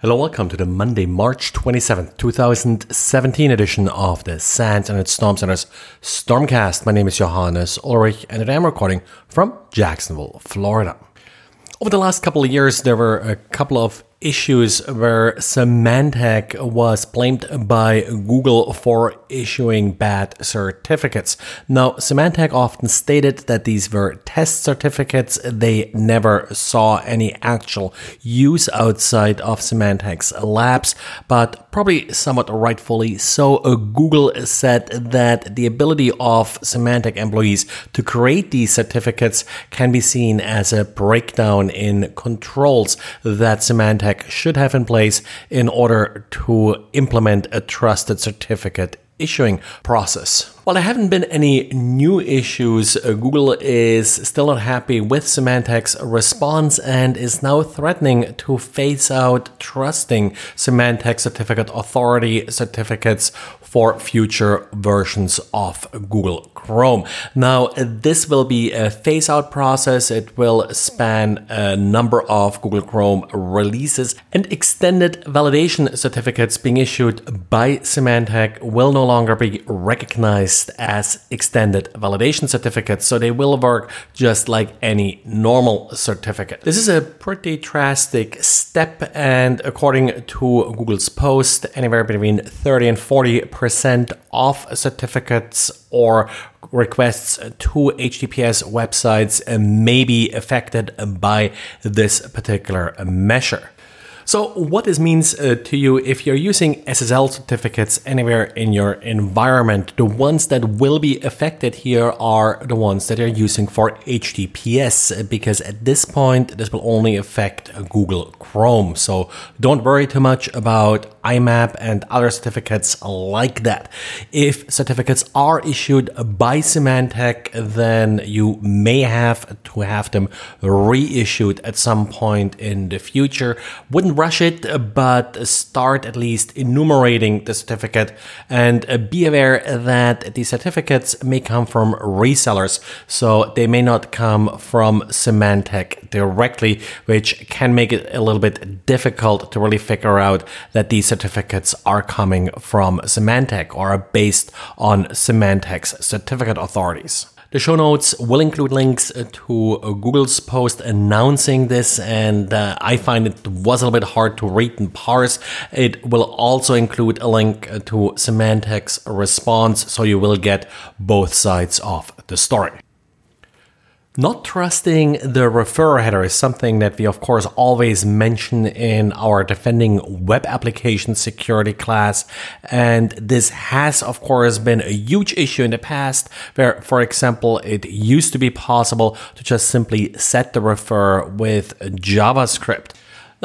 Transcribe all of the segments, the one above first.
Hello, welcome to the Monday, March 27th, 2017 edition of the SANS Internet Storm Center's Stormcast. My name is Johannes Ulrich and I'm recording from Jacksonville, Florida. Over the last couple of years, there were a couple of issues where Symantec was blamed by Google for issuing bad certificates. Now, Symantec often stated that these were test certificates. They never saw any actual use outside of Symantec's labs, but probably somewhat rightfully so. Uh, Google said that the ability of Symantec employees to create these certificates can be seen as a breakdown in controls that Symantec should have in place in order to implement a trusted certificate issuing process. While there haven't been any new issues, uh, Google is still not happy with Symantec's response and is now threatening to phase out trusting Symantec Certificate Authority certificates for future versions of Google Chrome. Now, this will be a phase out process. It will span a number of Google Chrome releases and extended validation certificates being issued by Symantec will no longer be recognized as extended validation certificates, so they will work just like any normal certificate. This is a pretty drastic step, and according to Google's post, anywhere between 30 and 40% of certificates or requests to HTTPS websites may be affected by this particular measure. So, what this means uh, to you if you're using SSL certificates anywhere in your environment, the ones that will be affected here are the ones that you're using for HTTPS, because at this point, this will only affect Google Chrome. So, don't worry too much about IMAP and other certificates like that. If certificates are issued by Symantec, then you may have to have them reissued at some point in the future. Wouldn't rush it, but start at least enumerating the certificate and uh, be aware that the certificates may come from resellers. So they may not come from Symantec directly, which can make it a little bit difficult to really figure out that these certificates are coming from Symantec or are based on Symantec's certificate authorities. The show notes will include links to Google's post announcing this, and uh, I find it was a little bit hard to read and parse. It will also include a link to Symantec's response, so you will get both sides of the story. Not trusting the referrer header is something that we, of course, always mention in our defending web application security class. And this has, of course, been a huge issue in the past, where, for example, it used to be possible to just simply set the referrer with JavaScript.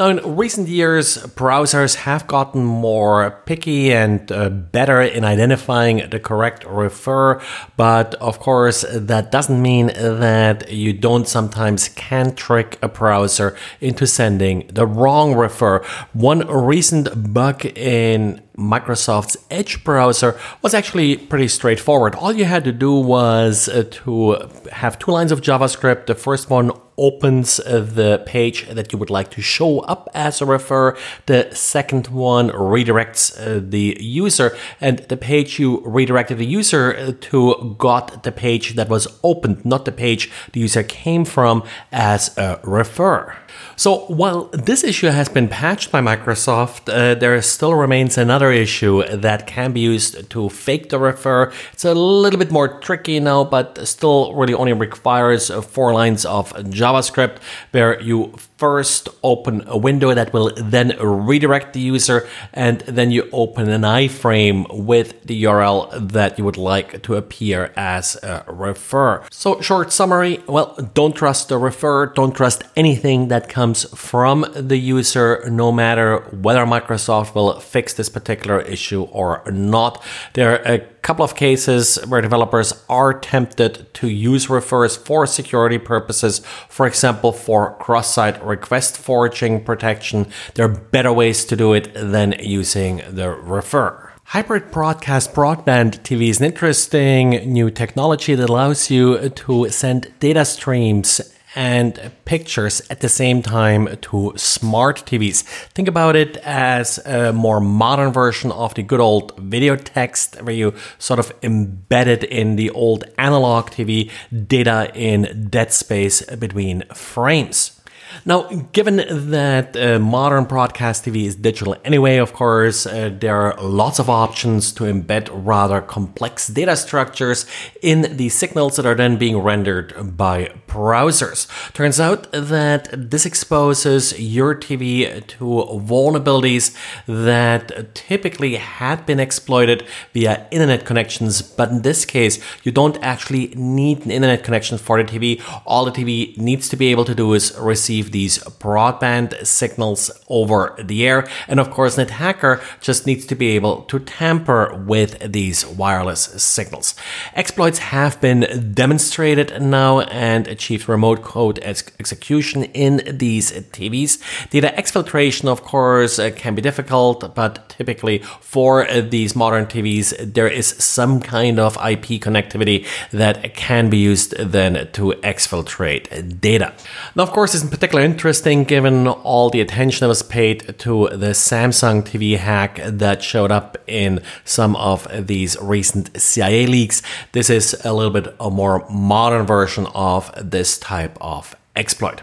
Now, in recent years, browsers have gotten more picky and uh, better in identifying the correct refer, but of course, that doesn't mean that you don't sometimes can trick a browser into sending the wrong refer. One recent bug in Microsoft's Edge browser was actually pretty straightforward. All you had to do was uh, to have two lines of JavaScript. The first one opens the page that you would like to show up as a refer. The second one redirects uh, the user, and the page you redirected the user uh, to got the page that was opened, not the page the user came from as a refer. So while this issue has been patched by Microsoft, uh, there still remains another issue that can be used to fake the refer. It's a little bit more tricky now, but still really only requires four lines of JavaScript where you first open a window that will then redirect the user and then you open an iframe with the URL that you would like to appear as a refer. So short summary, well, don't trust the refer, don't trust anything that comes from the user, no matter whether Microsoft will fix this particular issue or not. There are couple of cases where developers are tempted to use refers for security purposes, for example, for cross site request forging protection. There are better ways to do it than using the refer. Hybrid broadcast broadband TV is an interesting new technology that allows you to send data streams and pictures at the same time to smart TVs. Think about it as a more modern version of the good old video text where you sort of embedded in the old analog TV data in dead space between frames. Now, given that uh, modern broadcast TV is digital anyway, of course, uh, there are lots of options to embed rather complex data structures in the signals that are then being rendered by browsers. Turns out that this exposes your TV to vulnerabilities that typically had been exploited via internet connections, but in this case, you don't actually need an internet connection for the TV. All the TV needs to be able to do is receive these broadband signals over the air. And of course, NetHacker just needs to be able to tamper with these wireless signals. Exploits have been demonstrated now and achieved remote code ex- execution in these TVs. Data exfiltration, of course, uh, can be difficult, but typically for uh, these modern TVs, there is some kind of IP connectivity that can be used then to exfiltrate data. Now, of course, it's in particular interesting given all the attention that was paid to the Samsung TV hack that showed up in some of these recent CIA leaks. This is a little bit a more modern version of this type of exploit.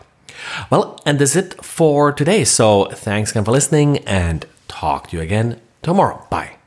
Well, and that's it for today. So thanks again for listening and talk to you again tomorrow. Bye.